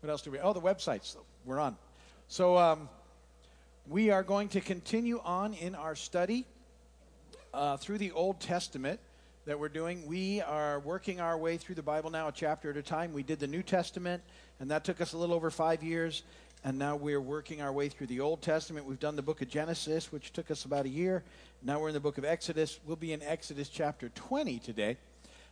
What else do we? Oh, the websites. We're on. So um, we are going to continue on in our study uh, through the Old Testament that we're doing. We are working our way through the Bible now, a chapter at a time. We did the New Testament, and that took us a little over five years. And now we're working our way through the Old Testament. We've done the book of Genesis, which took us about a year. Now we're in the book of Exodus. We'll be in Exodus chapter 20 today.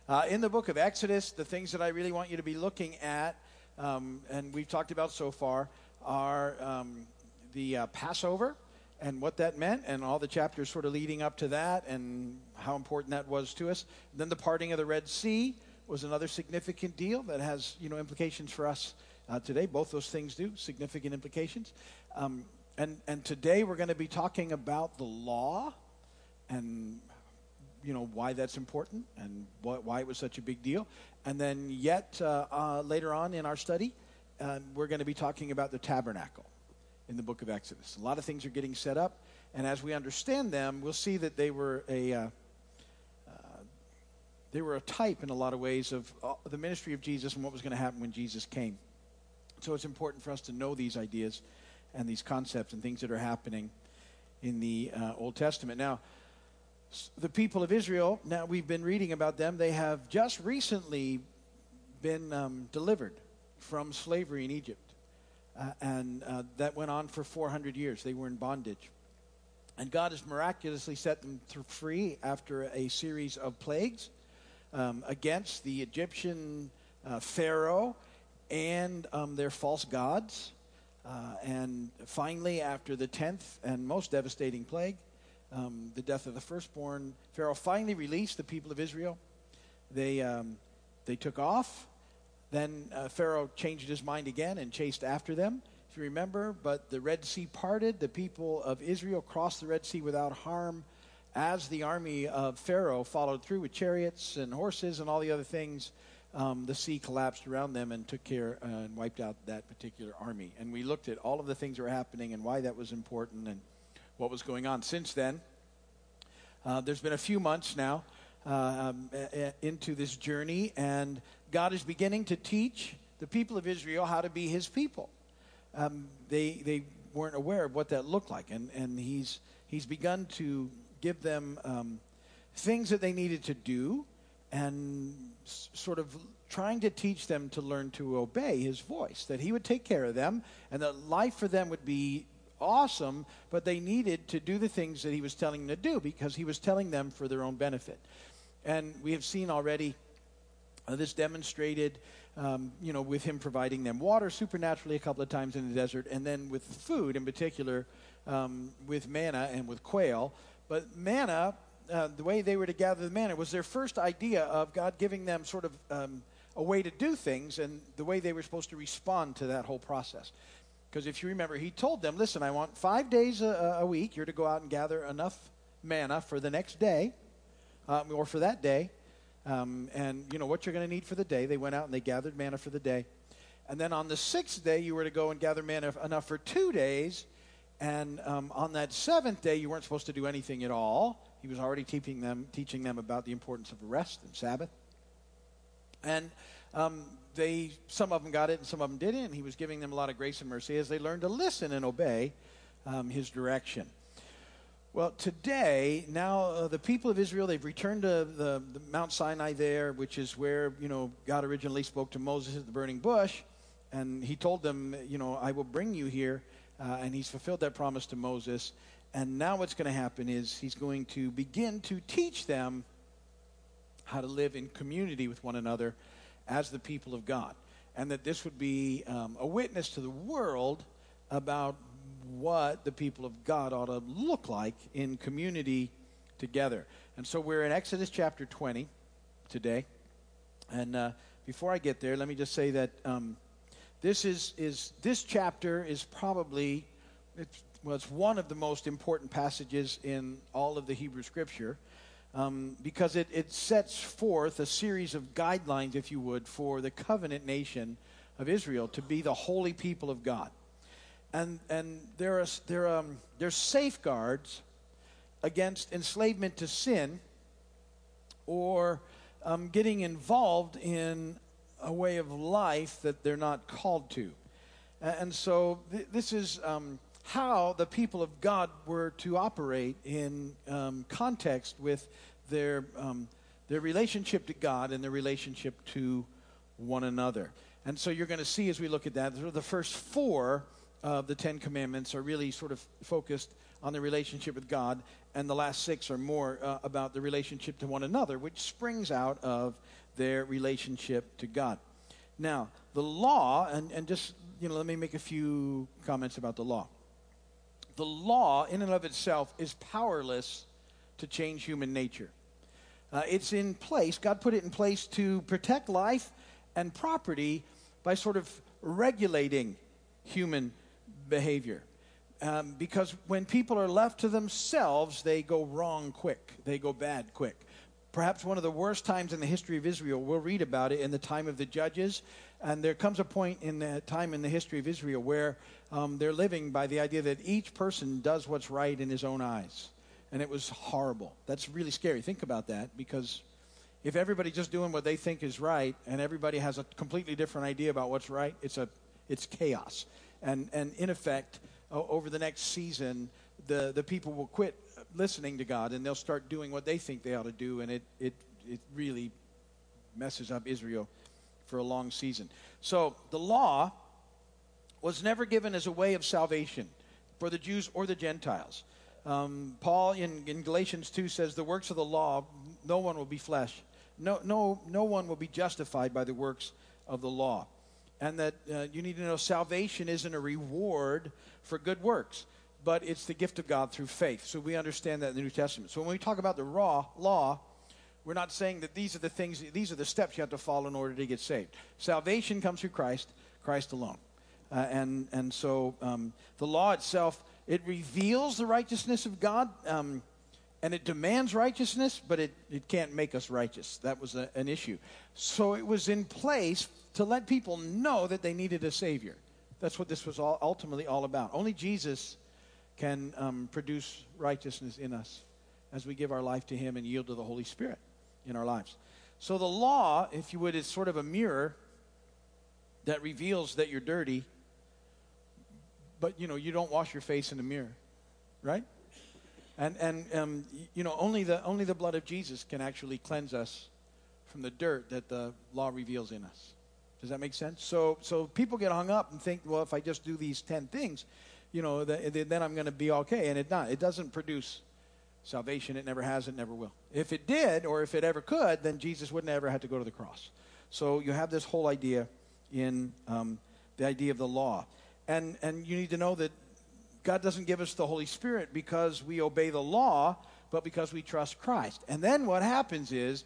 Uh, in the book of Exodus, the things that I really want you to be looking at um, and we've talked about so far, are um, the uh, Passover and what that meant, and all the chapters sort of leading up to that, and how important that was to us. then the parting of the Red Sea was another significant deal that has you know implications for us uh, today. Both those things do significant implications. Um, and and today we're going to be talking about the law and you know why that's important and wh- why it was such a big deal. And then yet uh, uh, later on in our study, uh, we're going to be talking about the tabernacle in the book of Exodus. A lot of things are getting set up, and as we understand them, we'll see that they were a uh, uh, they were a type in a lot of ways of the ministry of Jesus and what was going to happen when Jesus came. So it's important for us to know these ideas and these concepts and things that are happening in the Old Testament. Now, the people of Israel, now we've been reading about them, they have just recently been um, delivered from slavery in Egypt. Uh, and uh, that went on for 400 years. They were in bondage. And God has miraculously set them free after a series of plagues um, against the Egyptian uh, Pharaoh and um, their false gods. Uh, and finally, after the 10th and most devastating plague, um, the death of the firstborn, Pharaoh finally released the people of Israel. They, um, they took off. Then uh, Pharaoh changed his mind again and chased after them, if you remember. But the Red Sea parted. The people of Israel crossed the Red Sea without harm as the army of Pharaoh followed through with chariots and horses and all the other things. Um, the sea collapsed around them and took care uh, and wiped out that particular army. And we looked at all of the things that were happening and why that was important and what was going on. Since then, uh, there's been a few months now uh, um, into this journey, and God is beginning to teach the people of Israel how to be His people. Um, they they weren't aware of what that looked like, and and He's He's begun to give them um, things that they needed to do, and s- sort of trying to teach them to learn to obey His voice. That He would take care of them, and that life for them would be awesome, but they needed to do the things that he was telling them to do because he was telling them for their own benefit. And we have seen already uh, this demonstrated, um, you know, with him providing them water supernaturally a couple of times in the desert, and then with food in particular, um, with manna and with quail. But manna, uh, the way they were to gather the manna, was their first idea of God giving them sort of um, a way to do things and the way they were supposed to respond to that whole process. Because if you remember, he told them, listen, I want five days a, a, week. You're to go out and gather enough manna for the next day um, or for that day. Um, and you know what you're going to need for the day. They went out and they gathered manna for the day. And then on the sixth day, you were to go and gather manna enough for two days. And um, on that seventh day, you weren't supposed to do anything at all. He was already teaching them, teaching them about the importance of rest and Sabbath. And um, they some of them got it and some of them didn't. He was giving them a lot of grace and mercy as they learned to listen and obey um, his direction. Well, today, now uh, the people of Israel, they've returned to the, the, Mount Sinai there, which is where, you know, God originally spoke to Moses at the burning bush. And he told them, you know, I will bring you here. Uh, and he's fulfilled that promise to Moses. And now what's going to happen is he's going to begin to teach them how to live in community with one another as the people of God. And that this would be um, a witness to the world about what the people of God ought to look like in community together. And so we're in Exodus chapter 20 today. And uh, before I get there, let me just say that um, this is, is this chapter is probably it's, well, it's one of the most important passages in all of the Hebrew Scripture um, because it, it sets forth a series of guidelines, if you would, for the covenant nation of Israel to be the holy people of God. And, and there, are, there, um, there's safeguards against enslavement to sin or um, getting involved in a way of life that they're not called to. And so th- this is um, how the people of God were to operate in um, context with their, um, their relationship to God and their relationship to one another. And so you're going to see as we look at that, the first four of the Ten Commandments are really sort of focused on the relationship with God, and the last six are more uh, about the relationship to one another, which springs out of their relationship to God. Now, the law, and, and just, you know, let me make a few comments about the law. The law, in and of itself, is powerless to change human nature. Uh, it's in place, God put it in place to protect life and property by sort of regulating human behavior. Um, because when people are left to themselves, they go wrong quick, they go bad quick. Perhaps one of the worst times in the history of Israel, we'll read about it in the time of the judges. And there comes a point in the time in the history of Israel where um, they're living by the idea that each person does what's right in his own eyes. And it was horrible. That's really scary. Think about that because if everybody's just doing what they think is right and everybody has a completely different idea about what's right, it's, a, it's chaos. And, and in effect, over the next season, the, the people will quit listening to God and they'll start doing what they think they ought to do, and it, it, it really messes up Israel for a long season. So the law was never given as a way of salvation for the Jews or the Gentiles. Um, Paul in, in Galatians 2 says, The works of the law, no one will be flesh. No, no, no one will be justified by the works of the law. And that uh, you need to know salvation isn't a reward for good works, but it's the gift of God through faith. So we understand that in the New Testament. So when we talk about the raw law, we're not saying that these are the things, these are the steps you have to follow in order to get saved. Salvation comes through Christ, Christ alone. Uh, and, and so um, the law itself, it reveals the righteousness of God, um, and it demands righteousness, but it, it can't make us righteous. That was a, an issue. So it was in place to let people know that they needed a Savior. That's what this was all, ultimately all about. Only Jesus can um, produce righteousness in us as we give our life to Him and yield to the Holy Spirit in our lives. So the law, if you would, is sort of a mirror that reveals that you're dirty, but you know you don't wash your face in the mirror, right? And and um, you know only the only the blood of Jesus can actually cleanse us from the dirt that the law reveals in us. Does that make sense? So so people get hung up and think, well, if I just do these ten things, you know, th- th- then I'm going to be okay, and it not. It doesn't produce salvation. It never has. It never will. If it did, or if it ever could, then Jesus wouldn't ever have to go to the cross. So you have this whole idea in um, the idea of the law, and and you need to know that God doesn't give us the Holy Spirit because we obey the law, but because we trust Christ. And then what happens is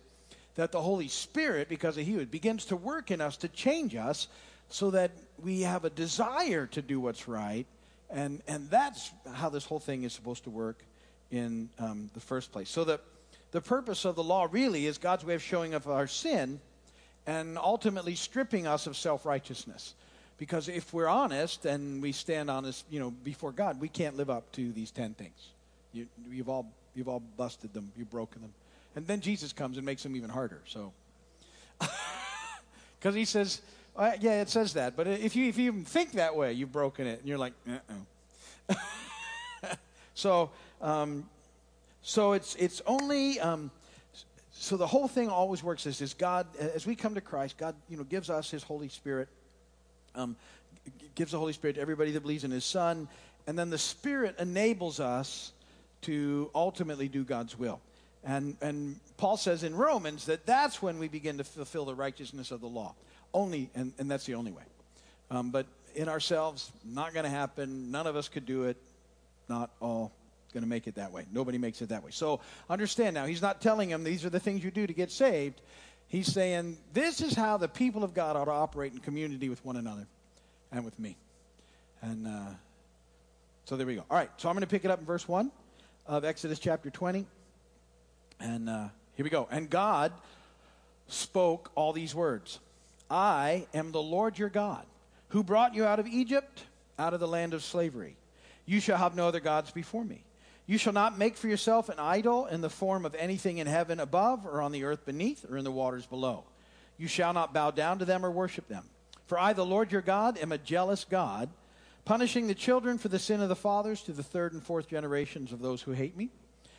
that the Holy Spirit, because of He, begins to work in us to change us so that we have a desire to do what's right. And, and that's how this whole thing is supposed to work in um, the first place. So the, the purpose of the law really is God's way of showing of our sin and ultimately stripping us of self righteousness. Because if we're honest and we stand honest, you know, before God, we can't live up to these ten things. You, you've all you've all busted them, you've broken them, and then Jesus comes and makes them even harder. So, because he says, uh, yeah, it says that, but if you if you even think that way, you've broken it, and you're like, uh-uh. so, um, so it's it's only. Um, so the whole thing always works as is God as we come to Christ, God you know gives us His Holy Spirit, um, gives the Holy Spirit to everybody that believes in His Son, and then the Spirit enables us to ultimately do God's will. And and Paul says in Romans that that's when we begin to fulfill the righteousness of the law. Only and, and that's the only way. Um, but in ourselves, not going to happen. None of us could do it. Not all going to make it that way. Nobody makes it that way. So understand now, he's not telling them these are the things you do to get saved. He's saying this is how the people of God ought to operate in community with one another and with me. And uh, so there we go. All right, so I'm going to pick it up in verse 1 of Exodus chapter 20. And uh, here we go. And God spoke all these words I am the Lord your God, who brought you out of Egypt, out of the land of slavery. You shall have no other gods before me. You shall not make for yourself an idol in the form of anything in heaven above, or on the earth beneath, or in the waters below. You shall not bow down to them or worship them. For I, the Lord your God, am a jealous God, punishing the children for the sin of the fathers to the third and fourth generations of those who hate me,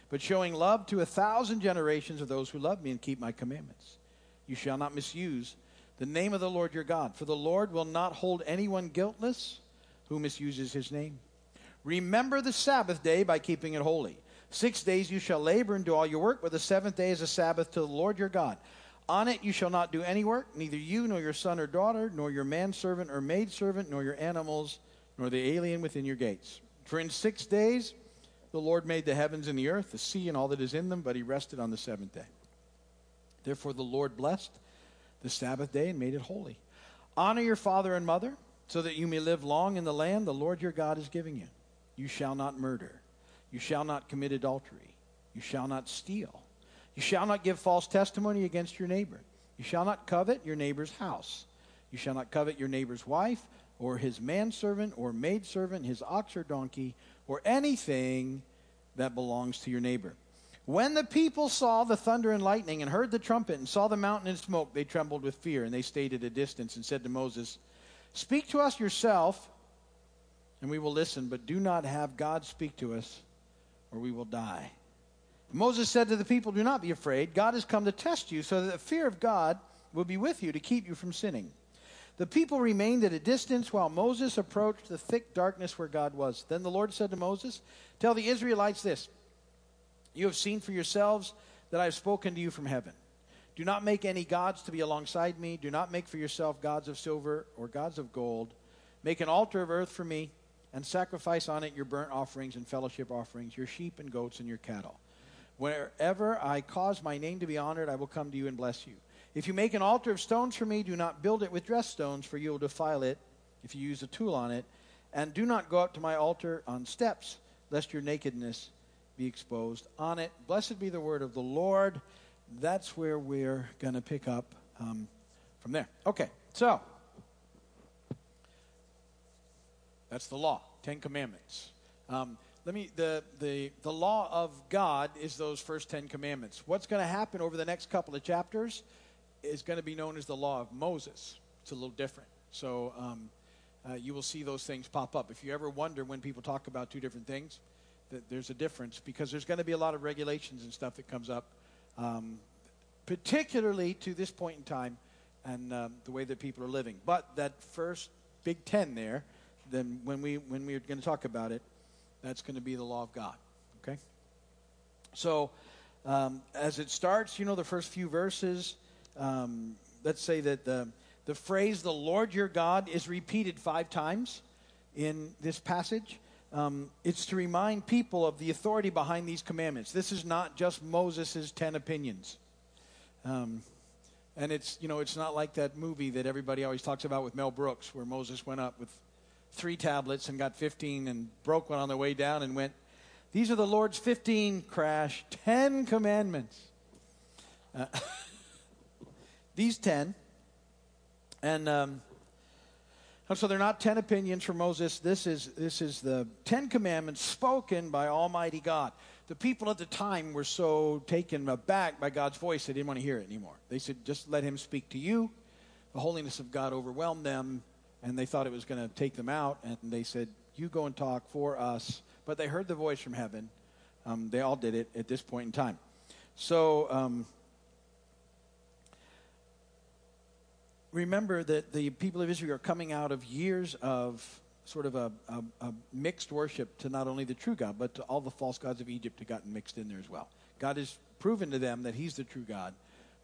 but showing love to a thousand generations of those who love me and keep my commandments. You shall not misuse the name of the Lord your God, for the Lord will not hold anyone guiltless who misuses his name. Remember the Sabbath day by keeping it holy. Six days you shall labor and do all your work, but the seventh day is a Sabbath to the Lord your God. On it you shall not do any work, neither you, nor your son or daughter, nor your manservant or maidservant, nor your animals, nor the alien within your gates. For in six days the Lord made the heavens and the earth, the sea, and all that is in them, but he rested on the seventh day. Therefore the Lord blessed the Sabbath day and made it holy. Honor your father and mother, so that you may live long in the land the Lord your God is giving you. You shall not murder. You shall not commit adultery. You shall not steal. You shall not give false testimony against your neighbor. You shall not covet your neighbor's house. You shall not covet your neighbor's wife, or his manservant, or maidservant, his ox or donkey, or anything that belongs to your neighbor. When the people saw the thunder and lightning and heard the trumpet and saw the mountain in smoke, they trembled with fear, and they stayed at a distance and said to Moses, Speak to us yourself, and we will listen, but do not have God speak to us, or we will die. Moses said to the people, Do not be afraid. God has come to test you, so that the fear of God will be with you to keep you from sinning. The people remained at a distance while Moses approached the thick darkness where God was. Then the Lord said to Moses, Tell the Israelites this You have seen for yourselves that I have spoken to you from heaven. Do not make any gods to be alongside me. Do not make for yourself gods of silver or gods of gold. Make an altar of earth for me and sacrifice on it your burnt offerings and fellowship offerings, your sheep and goats and your cattle. Wherever I cause my name to be honored, I will come to you and bless you. If you make an altar of stones for me, do not build it with dressed stones, for you will defile it if you use a tool on it. And do not go up to my altar on steps, lest your nakedness be exposed on it. Blessed be the word of the Lord. That's where we're going to pick up um, from there. Okay, so that's the law, Ten Commandments. Um, let me the, the the law of God is those first Ten Commandments. What's going to happen over the next couple of chapters? is going to be known as the law of Moses. It's a little different. So um, uh, you will see those things pop up. If you ever wonder when people talk about two different things, that there's a difference because there's going to be a lot of regulations and stuff that comes up, um, particularly to this point in time and um, the way that people are living. But that first Big Ten there, then when we when we're going to talk about it, that's going to be the law of God. Okay. So um, as it starts, you know, the first few verses um, let's say that the, the phrase the Lord your God is repeated five times in this passage. Um, it's to remind people of the authority behind these commandments. This is not just Moses' ten opinions. Um, and it's, you know, it's not like that movie that everybody always talks about with Mel Brooks, where Moses went up with three tablets and got 15 and broke one on the way down and went, These are the Lord's 15, crash, 10 commandments. Uh, these 10. And um, so they're not 10 opinions from Moses. This is, this is the 10 commandments spoken by Almighty God. The people at the time were so taken aback by God's voice, they didn't want to hear it anymore. They said, just let him speak to you. The holiness of God overwhelmed them, and they thought it was going to take them out. And they said, You go and talk for us. But they heard the voice from heaven. Um, they all did it at this point in time. So, um, remember that the people of Israel are coming out of years of sort of a, a, a, mixed worship to not only the true God, but to all the false gods of Egypt have gotten mixed in there as well. God has proven to them that He's the true God,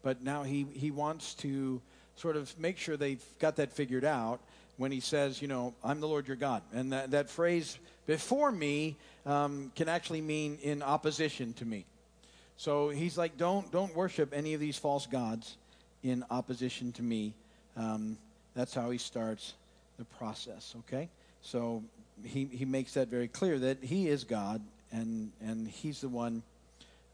but now He, he wants to sort of make sure they've got that figured out when He says, you know, I'm the Lord your God. And that, that phrase, before me, um, can actually mean in opposition to me. So He's like, don't, don't worship any of these false gods in opposition to me um, that's how he starts the process, okay? So he, he makes that very clear that he is God and, and he's the one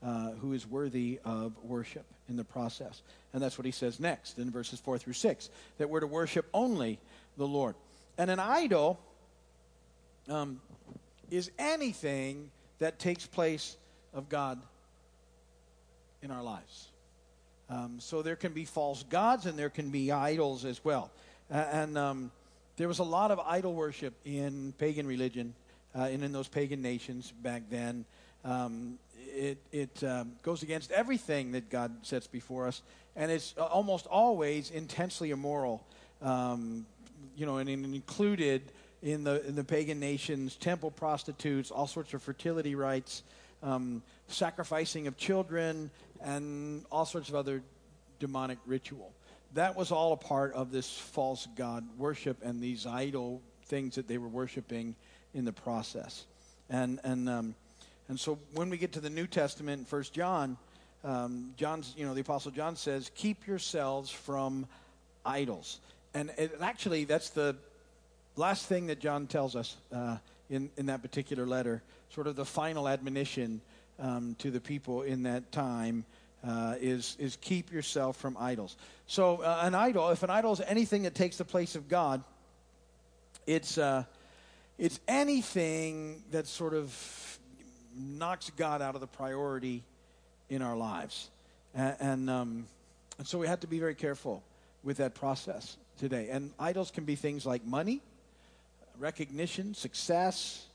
uh, who is worthy of worship in the process. And that's what he says next in verses 4 through 6 that we're to worship only the Lord. And an idol um, is anything that takes place of God in our lives. Um, so there can be false gods and there can be idols as well. Uh, and um, there was a lot of idol worship in pagan religion uh, and in those pagan nations back then. Um, it it um, goes against everything that God sets before us, and it's uh, almost always intensely immoral. Um, you know, and included in the in the pagan nations, temple prostitutes, all sorts of fertility rites, um, sacrificing of children, and all sorts of other demonic ritual. That was all a part of this false god worship and these idol things that they were worshiping in the process. And and um, and so when we get to the New Testament in First John, um, John's you know the Apostle John says, "Keep yourselves from idols." And it, actually, that's the last thing that John tells us uh, in in that particular letter. Sort of the final admonition um, to the people in that time uh, is, is keep yourself from idols. So, uh, an idol, if an idol is anything that takes the place of God, it's, uh, it's anything that sort of knocks God out of the priority in our lives. And, um, and so we have to be very careful with that process today. And idols can be things like money, recognition, success,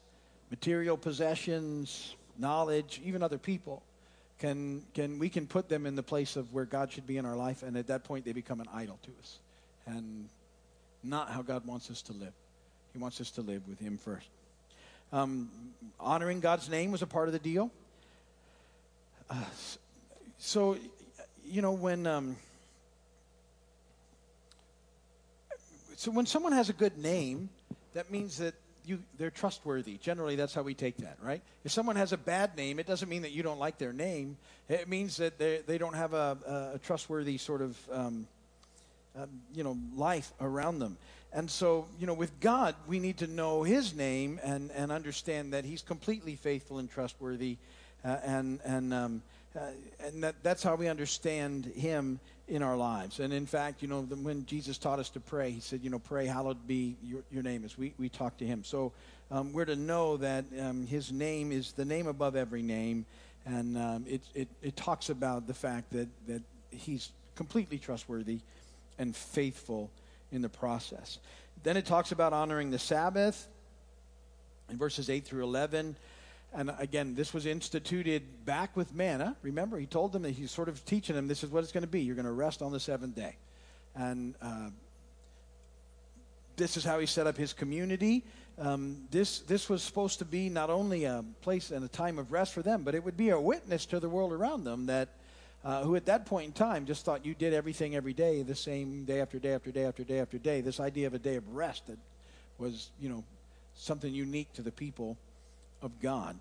material possessions, knowledge, even other people, can, can, we can put them in the place of where God should be in our life, and at that point they become an idol to us. And not how God wants us to live. He wants us to live with Him first. Um, honoring God's name was a part of the deal. Uh, so, you know, when. Um, so when someone has a good name, that means that you, they're trustworthy. Generally, that's how we take that, right? If someone has a bad name, it doesn't mean that you don't like their name. It means that they, they don't have a, a trustworthy sort of, um, uh, you know, life around them. And so, you know, with God, we need to know His name and, and understand that He's completely faithful and trustworthy. Uh, and and, um, uh, and that, that's how we understand Him in our lives. And in fact, you know, the, when Jesus taught us to pray, he said, you know, pray, hallowed be your, your name, as we, we talk to him. So um, we're to know that um, his name is the name above every name. And um, it, it, it talks about the fact that, that he's completely trustworthy and faithful in the process. Then it talks about honoring the Sabbath in verses 8 through 11. And again, this was instituted back with manna. Remember, he told them that he's sort of teaching them this is what it's going to be. You're going to rest on the seventh day. And uh, this is how he set up his community. Um, this, this was supposed to be not only a place and a time of rest for them, but it would be a witness to the world around them that, uh, who at that point in time just thought you did everything every day, the same day after day after day after day after day. This idea of a day of rest that was, you know, something unique to the people of God.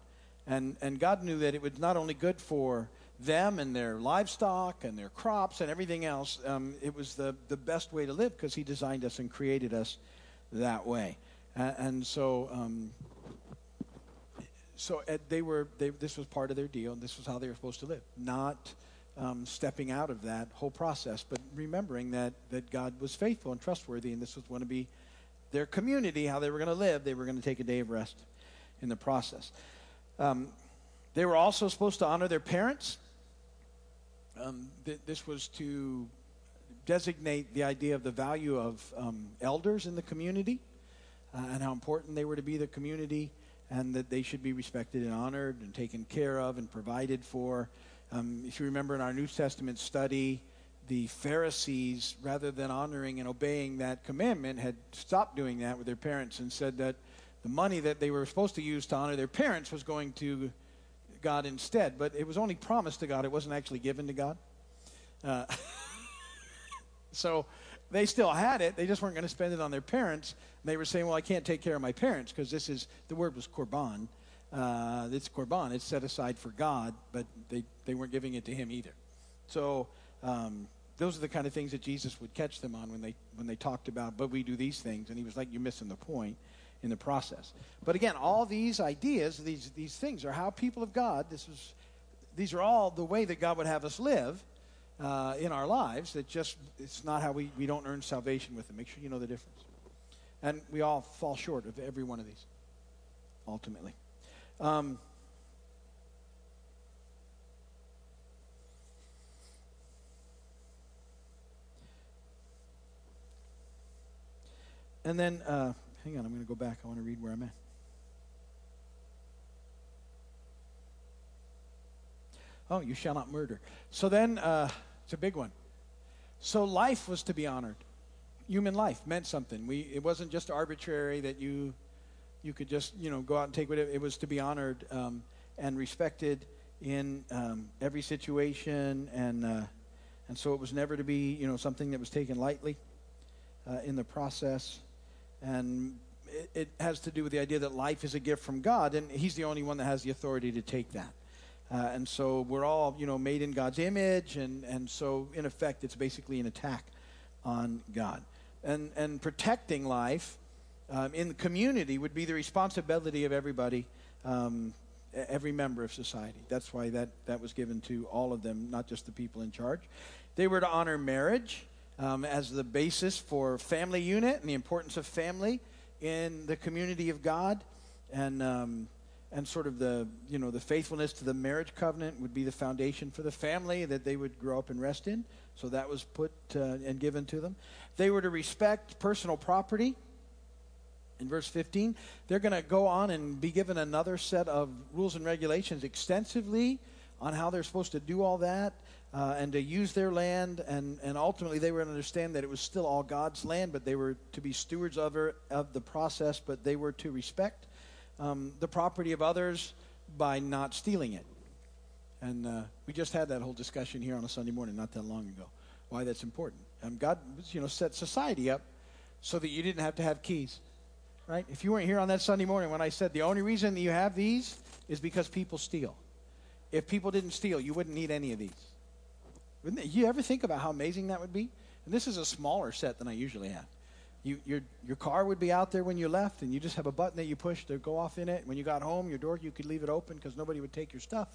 And, and God knew that it was not only good for them and their livestock and their crops and everything else, um, it was the, the best way to live because He designed us and created us that way. Uh, and so, um, so uh, they were, they, this was part of their deal, and this was how they were supposed to live. Not um, stepping out of that whole process, but remembering that, that God was faithful and trustworthy, and this was going to be their community, how they were going to live. They were going to take a day of rest in the process. Um, they were also supposed to honor their parents. Um, th- this was to designate the idea of the value of um, elders in the community uh, and how important they were to be the community and that they should be respected and honored and taken care of and provided for. Um, if you remember in our New Testament study, the Pharisees, rather than honoring and obeying that commandment, had stopped doing that with their parents and said that the money that they were supposed to use to honor their parents was going to God instead. But it was only promised to God, it wasn't actually given to God. Uh, so they still had it, they just weren't going to spend it on their parents. And they were saying, Well, I can't take care of my parents because this is, the word was korban. Uh, it's korban, it's set aside for God, but they, they weren't giving it to Him either. So, um, those are the kind of things that Jesus would catch them on when they when they talked about, but we do these things, and he was like, "You're missing the point." in the process. But again, all these ideas, these, these things are how people of God, this is, these are all the way that God would have us live uh, in our lives. That just, it's not how we, we don't earn salvation with them. Make sure you know the difference. And we all fall short of every one of these, ultimately. Um, and then uh, hang on, I'm going to go back. I want to read where I'm at. Oh, you shall not murder. So then, uh, it's a big one. So life was to be honored. Human life meant something. We, it wasn't just arbitrary that you, you could just, you know, go out and take whatever. It was to be honored um, and respected in um, every situation, and uh, and so it was never to be, you know, something that was taken lightly uh, in the process. And it, it has to do with the idea that life is a gift from God, and He's the only one that has the authority to take that. Uh, and so we're all, you know, made in God's image, and, and so in effect, it's basically an attack on God. And, and protecting life um, in the community would be the responsibility of everybody, um, every member of society. That's why that, that was given to all of them, not just the people in charge. They were to honor marriage um, as the basis for family unit and the importance of family in the community of God. And um, and sort of the you know the faithfulness to the marriage covenant would be the foundation for the family that they would grow up and rest in. So that was put uh, and given to them. They were to respect personal property in verse 15 they're going to go on and be given another set of rules and regulations extensively on how they're supposed to do all that uh, and to use their land and, and ultimately they were to understand that it was still all god's land but they were to be stewards of, her, of the process but they were to respect um, the property of others by not stealing it. And uh, we just had that whole discussion here on a Sunday morning not that long ago. Why that's important. Um, God, you know, set society up so that you didn't have to have keys, right? If you weren't here on that Sunday morning when I said the only reason you have these is because people steal. If people didn't steal, you wouldn't need any of these. Wouldn't you ever think about how amazing that would be? And this is a smaller set than I usually have. You, your, your car would be out there when you left, and you just have a button that you push to go off in it. When you got home, your door, you could leave it open because nobody would take your stuff.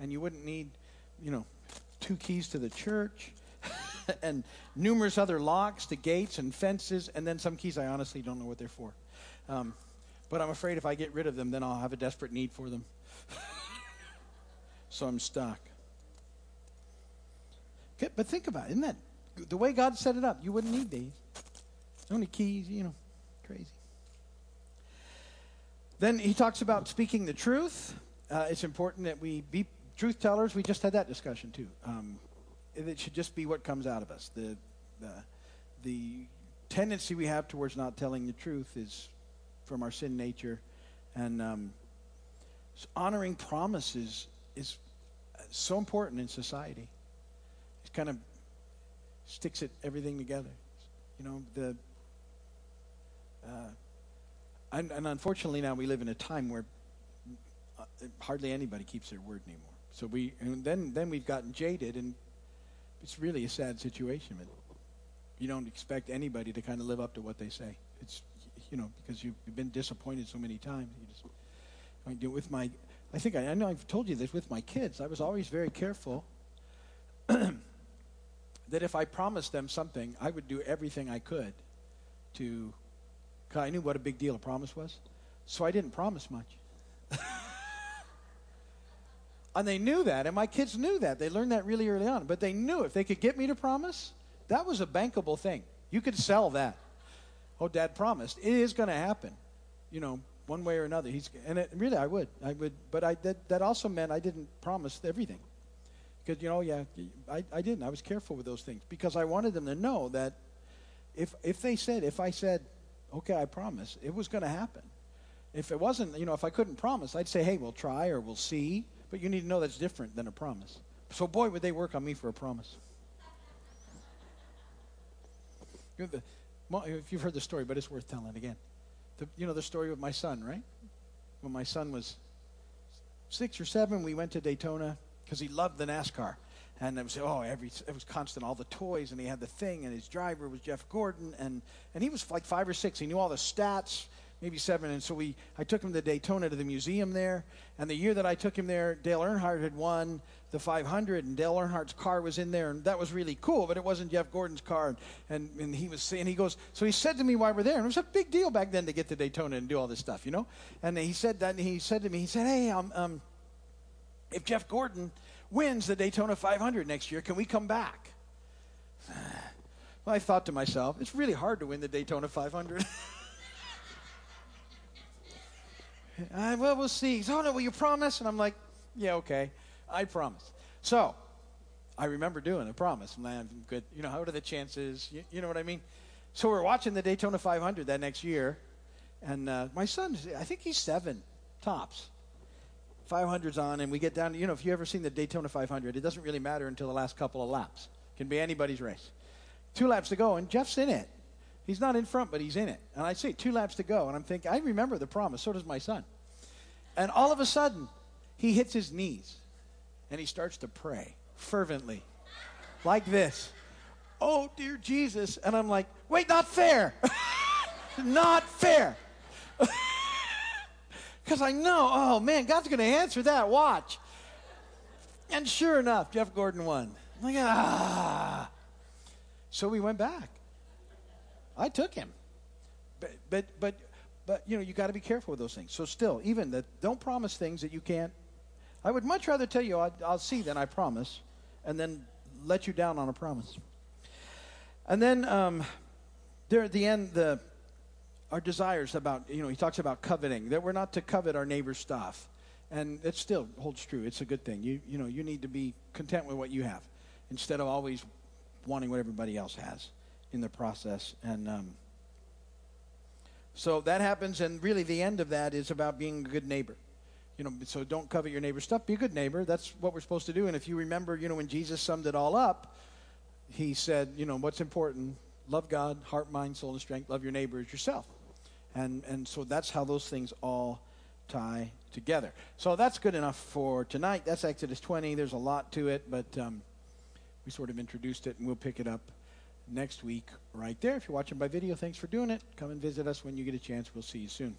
And you wouldn't need, you know, two keys to the church and numerous other locks to gates and fences. And then some keys I honestly don't know what they're for. Um, but I'm afraid if I get rid of them, then I'll have a desperate need for them. so I'm stuck. But think about it. Isn't that the way God set it up? You wouldn't need these. Only keys, you know, crazy. Then he talks about speaking the truth. Uh, it's important that we be truth tellers. We just had that discussion too. Um, it should just be what comes out of us. The, the, the tendency we have towards not telling the truth is from our sin nature. And um, honoring promises is so important in society. Kind of sticks it everything together. You know, the uh, and, and, unfortunately, now we live in a time where uh, hardly anybody keeps their word anymore. So we, and then then we've gotten jaded, and it's really a sad situation. You don't expect anybody to kind of live up to what they say. It's you know because you've, been disappointed so many times. You just I with my, I think I, I know I've told you this with my kids. I was always very careful that if I promised them something, I would do everything I could to I knew what a big deal a promise was. So I didn't promise much. and they knew that, and my kids knew that. They learned that really early on. But they knew if they could get me to promise, that was a bankable thing. You could sell that. Oh, Dad promised. It is going to happen, you know, one way or another. He's and it, really, I would, I would. But I that, that also meant I didn't promise everything, because you know, yeah, I, I didn't. I was careful with those things because I wanted them to know that if if they said, if I said, okay, I promise. It was going to happen. If it wasn't, you know, if I couldn't promise, I'd say, hey, we'll try or we'll see. But you need to know that's different than a promise. So, boy, would they work on me for a promise. if you've heard the story, but it's worth telling again. The, you know the story with my son, right? When my son was six or seven, we went to Daytona because he loved the NASCAR. And it was oh every it was constant all the toys and he had the thing and his driver was Jeff Gordon and and he was like five or six. He knew all the stats maybe seven and so we I took him to Daytona to the museum there and the year that I took him there Dale Earnhardt had won the 500 and Dale Earnhardt's car was in there and that was really cool but it wasn't Jeff Gordon's car and and, and he was saying he goes so he said to me why we're there and it was a big deal back then to get to Daytona and do all this stuff you know? And he said that and he said to me he said hey um, um if Jeff Gordon wins the Daytona 500 next year, can we come back? Well, I thought to myself, it's really hard to win the Daytona 500. I, well, we'll see. So, oh, no, will you promise? And I'm like, yeah, okay. I promise. So, I remember doing a promise. Man, good. You know, what are the chances? You, you know what I mean? So we're watching the Daytona 500 that next year, and uh, my son, I think he's seven tops. 500's on, and we get down. You know, if you've ever seen the Daytona 500, it doesn't really matter until the last couple of laps. Can be anybody's race. Two laps to go, and Jeff's in it. He's not in front, but he's in it. And I say two laps to go, and I'm thinking, I remember the promise. So does my son. And all of a sudden, he hits his knees, and he starts to pray fervently, like this. Oh, dear Jesus. And I'm like, wait, not fair. not fair. Because I know, oh man, God's going to answer that. Watch. And sure enough, Jeff Gordon won. I'm like, ah. So we went back. I took him. But, but, but, but you know, you got to be careful with those things. So still, even that, don't promise things that you can't. I would much rather tell you I'll, I'll see than I promise, and then let you down on a promise. And then um, there at the end, the our desires about you know he talks about coveting that we're not to covet our neighbor's stuff, and it still holds true. It's a good thing. You you know you need to be content with what you have instead of always wanting what everybody else has in the process. And um, so that happens, and really the end of that is about being a good neighbor. You know, so don't covet your neighbor's stuff. Be a good neighbor. That's what we're supposed to do. And if you remember, you know, when Jesus summed it all up, he said, you know, what's important? Love God, heart, mind, soul, and strength. Love your neighbor as yourself. And, and so that's how those things all tie together. So that's good enough for tonight. That's Exodus 20. There's a lot to it, but um, we sort of introduced it, and we'll pick it up next week right there. If you're watching by video, thanks for doing it. Come and visit us when you get a chance. We'll see you soon.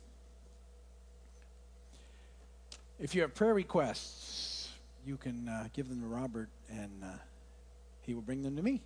If you have prayer requests, you can uh, give them to Robert, and uh, he will bring them to me.